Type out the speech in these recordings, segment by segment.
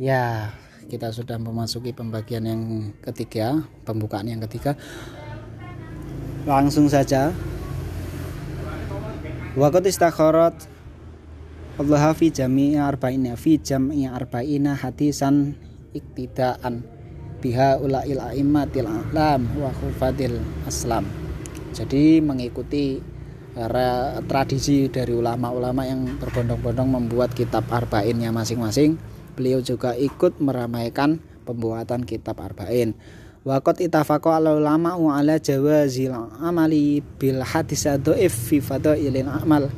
Ya, kita sudah memasuki pembagian yang ketiga, pembukaan yang ketiga. Langsung saja. Waqat istakharat Allah fi jami'i arba'ina fi jam'i arba'ina hadisan iktidaan biha ula'il a'immatil a'lam wa khufatil aslam. Jadi mengikuti tradisi dari ulama-ulama yang berbondong-bondong membuat kitab arba'innya masing-masing beliau juga ikut meramaikan pembuatan kitab arba'in Waqat itafaqo ala ulama ala jawazil amali bil hadis dhaif fi fadailil amal.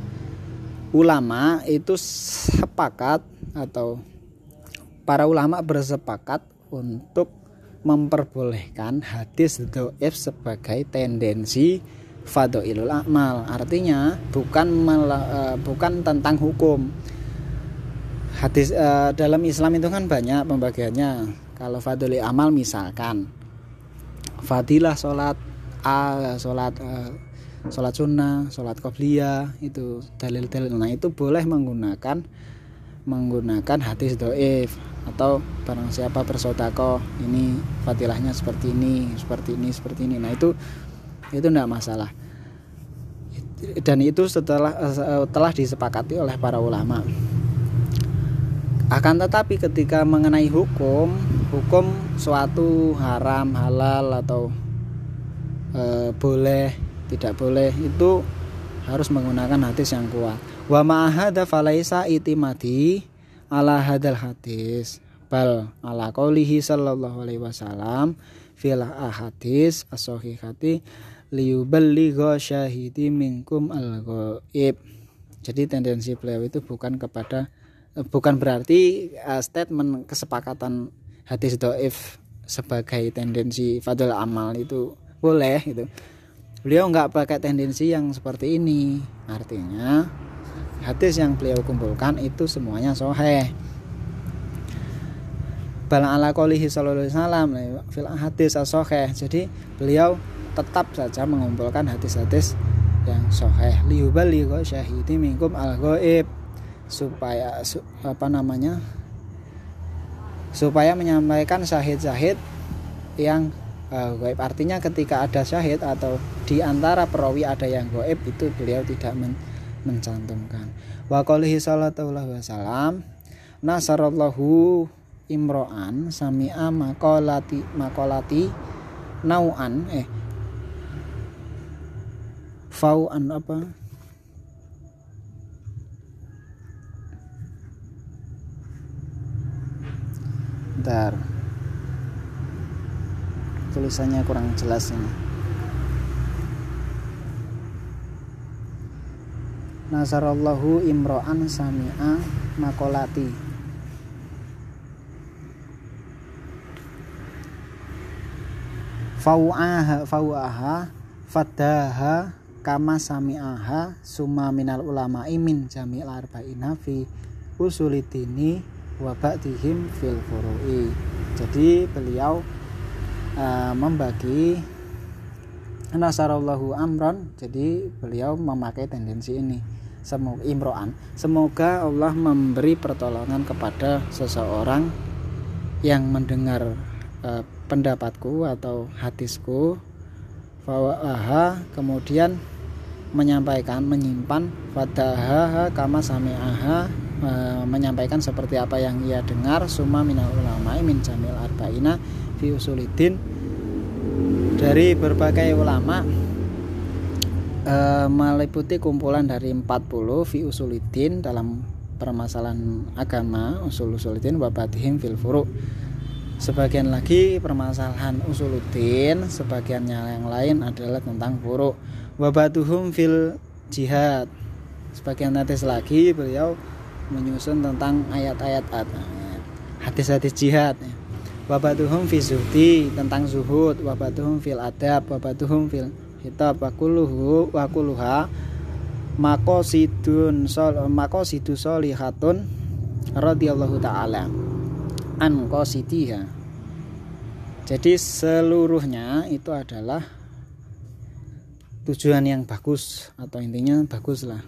Ulama itu sepakat atau para ulama bersepakat untuk memperbolehkan hadis dhaif sebagai tendensi fadailul amal. Artinya bukan uh, bukan tentang hukum. Hadis uh, dalam Islam itu kan banyak pembagiannya. Kalau fadli amal misalkan fadilah sholat a sholat uh, sholat sunnah sholat qobliyah itu dalil-dalil. Nah itu boleh menggunakan menggunakan hadis doif. Atau barang siapa bersodako ini fadilahnya seperti ini seperti ini seperti ini. Nah itu itu tidak masalah. Dan itu setelah uh, telah disepakati oleh para ulama akan tetapi ketika mengenai hukum hukum suatu haram halal atau e, boleh tidak boleh itu harus menggunakan hadis yang kuat. Wa ma'ahada falaisa itimadi ala hadal hadis bal ala qaulihi sallallahu alaihi wasallam fil ahadis as-sahihati liyuballigha syahidi minkum al-ghaib. Jadi tendensi beliau itu bukan kepada bukan berarti uh, statement kesepakatan hadis doif sebagai tendensi fadl amal itu boleh gitu. Beliau nggak pakai tendensi yang seperti ini. Artinya hadis yang beliau kumpulkan itu semuanya soheh bala ala qolihi sallallahu alaihi fil hadis soheh jadi beliau tetap saja mengumpulkan hadis-hadis yang soheh liubali syahidi minkum al ghaib supaya apa namanya? Supaya menyampaikan syahid-syahid yang uh, gaib artinya ketika ada syahid atau di antara perawi ada yang gaib itu beliau tidak men mencantumkan. Wa qalihi sallallahu wasallam nasarallahu imro'an sami'a makolati makolati nau'an eh fau'an apa Bentar. Tulisannya kurang jelas ini. Nasarallahu imro'an sami'a makolati Fau'aha fau'aha fadaha kama sami'aha summa minal ulama imin jami'il arba'ina fi usulidini wabadihim fil furu'i. Jadi beliau uh, membagi nasarallahu amron jadi beliau memakai tendensi ini semoga imro'an. Semoga Allah memberi pertolongan kepada seseorang yang mendengar uh, pendapatku atau hadisku. Fawaha kemudian menyampaikan menyimpan. Fadaha kama sami'aha menyampaikan seperti apa yang ia dengar. Summa minal ulama min jamil arba'ina fi usulidin dari berbagai ulama e, meliputi kumpulan dari 40 fi usulidin dalam permasalahan agama usul usulidin wabatihim fil furu. Sebagian lagi permasalahan usuludin sebagiannya yang lain adalah tentang furu. Wabatuhum fil jihad. Sebagian atas lagi beliau menyusun tentang ayat-ayat hadis-hadis jihad. Wabatuhum fi zuhdi tentang zuhud. Wabatuhum fil adab wabatuhum fil hitab. Wakuluhu wakuluha makosidun sol makosidu solihatun radhiyallahu taala an qasidiha. Jadi seluruhnya itu adalah tujuan yang bagus atau intinya bagus lah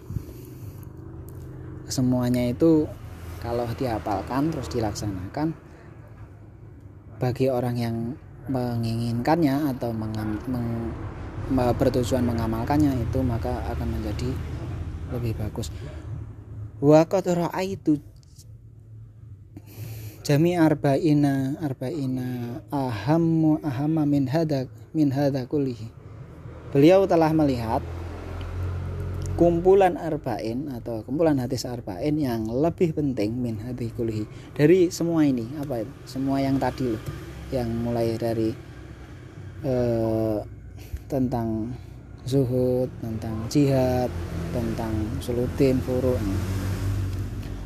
semuanya itu kalau dihafalkan terus dilaksanakan bagi orang yang menginginkannya atau mengam, meng, bertujuan mengamalkannya itu maka akan menjadi lebih bagus. Wa qad itu jami arba'ina arba'ina ahammu ahamma min hada min hada kullihi. Beliau telah melihat kumpulan arba'in atau kumpulan hadis arba'in yang lebih penting min hadis kulihi dari semua ini apa itu? Semua yang tadi loh yang mulai dari eh, tentang zuhud tentang jihad tentang sulutin furu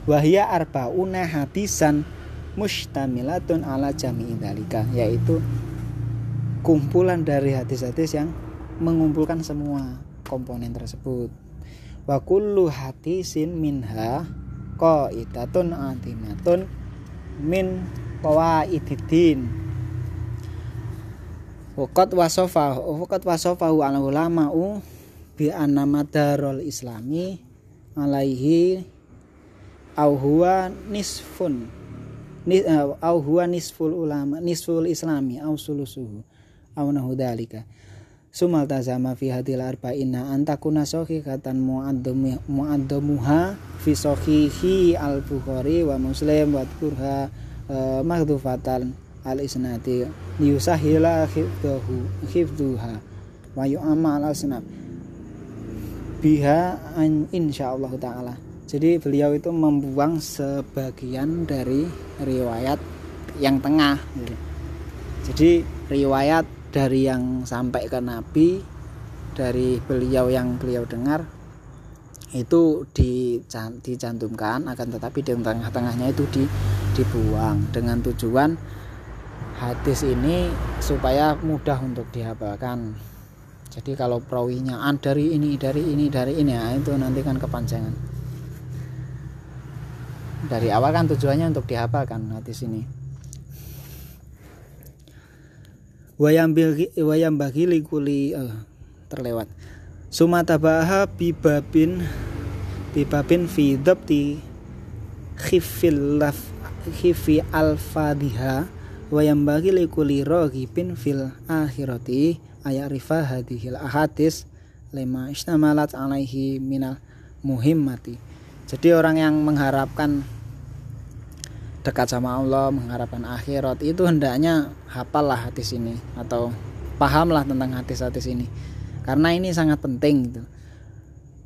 wahya arba'una hadisan mustamilatun ala jami'i dalika yaitu kumpulan dari hadis-hadis yang mengumpulkan semua komponen tersebut wa kullu hadisin minha qaidatun atimatun min qawaidid Waqat wasofa waqat wasofahu al ulama'u bi anna madarul islami alaihi au huwa nisfun nis, uh, au huwa nisful ulama nisful islami au sulusuhu au nahu dalika sumal tazama fi hadil arba'ina antakuna katan mu'addamuha fi sohihi al bukhari wa muslim wa kurha uh, maghdufatan al isnati yusahila khifduhu khifduha wa yu'amma al asnab biha an insyaallah taala. Jadi beliau itu membuang sebagian dari riwayat yang tengah. Jadi riwayat dari yang sampai ke Nabi dari beliau yang beliau dengar itu dicantumkan akan tetapi di tengah-tengahnya itu di, dibuang dengan tujuan hadis ini supaya mudah untuk dihafalkan. Jadi kalau perawinya ah, dari ini dari ini dari ini ya itu nanti kan kepanjangan. Dari awal kan tujuannya untuk dihafalkan hadis ini wayam wayam bagi likuli uh, terlewat. Sumatabaha bibabin bibabin fi dhabti khifil laf khifi al fadiha wayam bagi likuli rohibin fil akhirati ayat rifa hadihil ahadis lima istamalat alaihi minal muhimmati. Jadi orang yang mengharapkan dekat sama Allah mengharapkan akhirat itu hendaknya hafallah hadis ini atau pahamlah tentang hadis-hadis ini. Karena ini sangat penting gitu.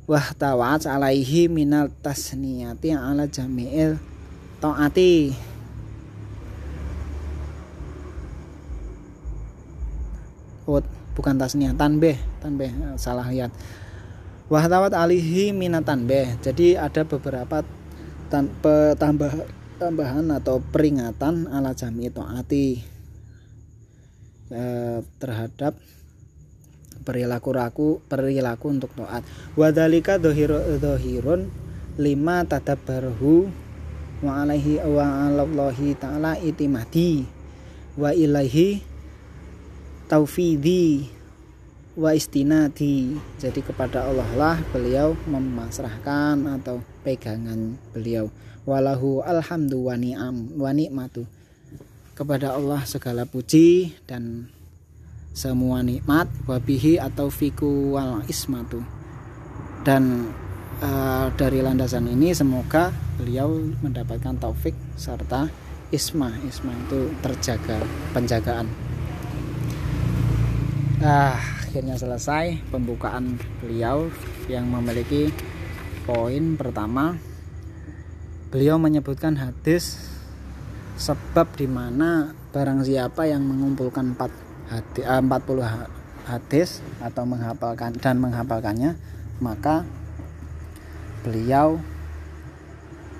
Wah tawat alaihi minal tasniyati ala jami'il taati. Oh, bukan tasniyah tanbeh tanbeh salah lihat. Wah tawat alaihi minatan beh jadi ada beberapa tan, tambah tambahan atau peringatan ala jami taati eh, terhadap perilaku raku perilaku untuk taat. Wadalika dohirun lima tadabbarhu wa alaihi wa alallahi ta'ala itimadi wa ilaihi taufidi wa istinadi jadi kepada Allah lah beliau memasrahkan atau pegangan beliau. Walahu alhamdu wa ni'am wa nikmatu kepada Allah segala puji dan semua nikmat wabihi atau fiku wal ismatu. Dan uh, dari landasan ini semoga beliau mendapatkan taufik serta isma isma itu terjaga penjagaan. Ah, akhirnya selesai pembukaan beliau yang memiliki poin pertama. Beliau menyebutkan hadis sebab di mana barang siapa yang mengumpulkan 4 hadis, 40 hadis atau menghafalkan dan menghafalkannya maka beliau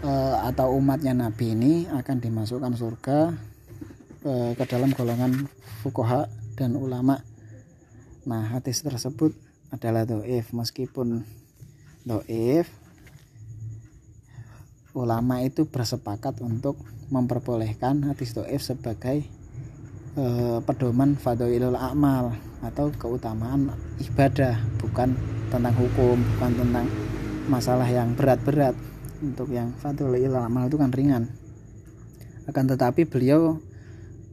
eh, atau umatnya Nabi ini akan dimasukkan surga eh, ke dalam golongan fukoha dan ulama nah hadis tersebut adalah doif. Meskipun doif ulama itu bersepakat untuk memperbolehkan hadis doif sebagai e, pedoman fadilul amal atau keutamaan ibadah bukan tentang hukum bukan tentang masalah yang berat-berat. Untuk yang fadilul amal itu kan ringan. Akan tetapi beliau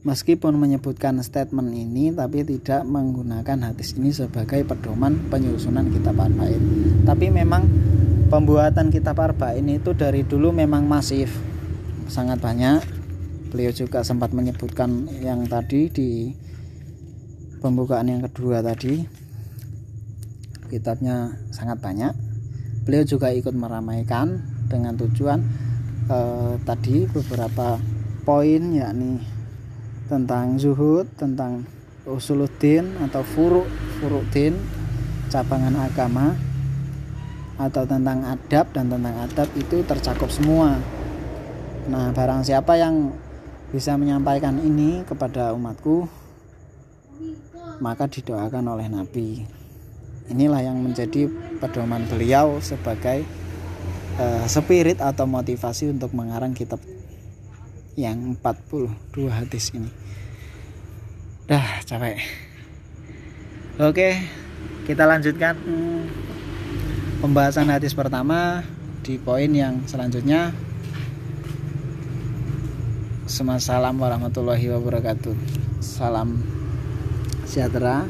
meskipun menyebutkan statement ini tapi tidak menggunakan hadis ini sebagai pedoman penyusunan kitab arba'in. Tapi memang pembuatan kitab arba'in itu dari dulu memang masif. Sangat banyak. Beliau juga sempat menyebutkan yang tadi di pembukaan yang kedua tadi. Kitabnya sangat banyak. Beliau juga ikut meramaikan dengan tujuan eh, tadi beberapa poin yakni tentang zuhud tentang usuluddin atau furuk furuddin cabangan agama atau tentang adab dan tentang adab itu tercakup semua. Nah barang siapa yang bisa menyampaikan ini kepada umatku maka didoakan oleh Nabi. Inilah yang menjadi pedoman beliau sebagai uh, spirit atau motivasi untuk mengarang kitab yang 42 hadis ini. Dah capek. Oke kita lanjutkan pembahasan hadis pertama di poin yang selanjutnya. Assalamualaikum warahmatullahi wabarakatuh. Salam sejahtera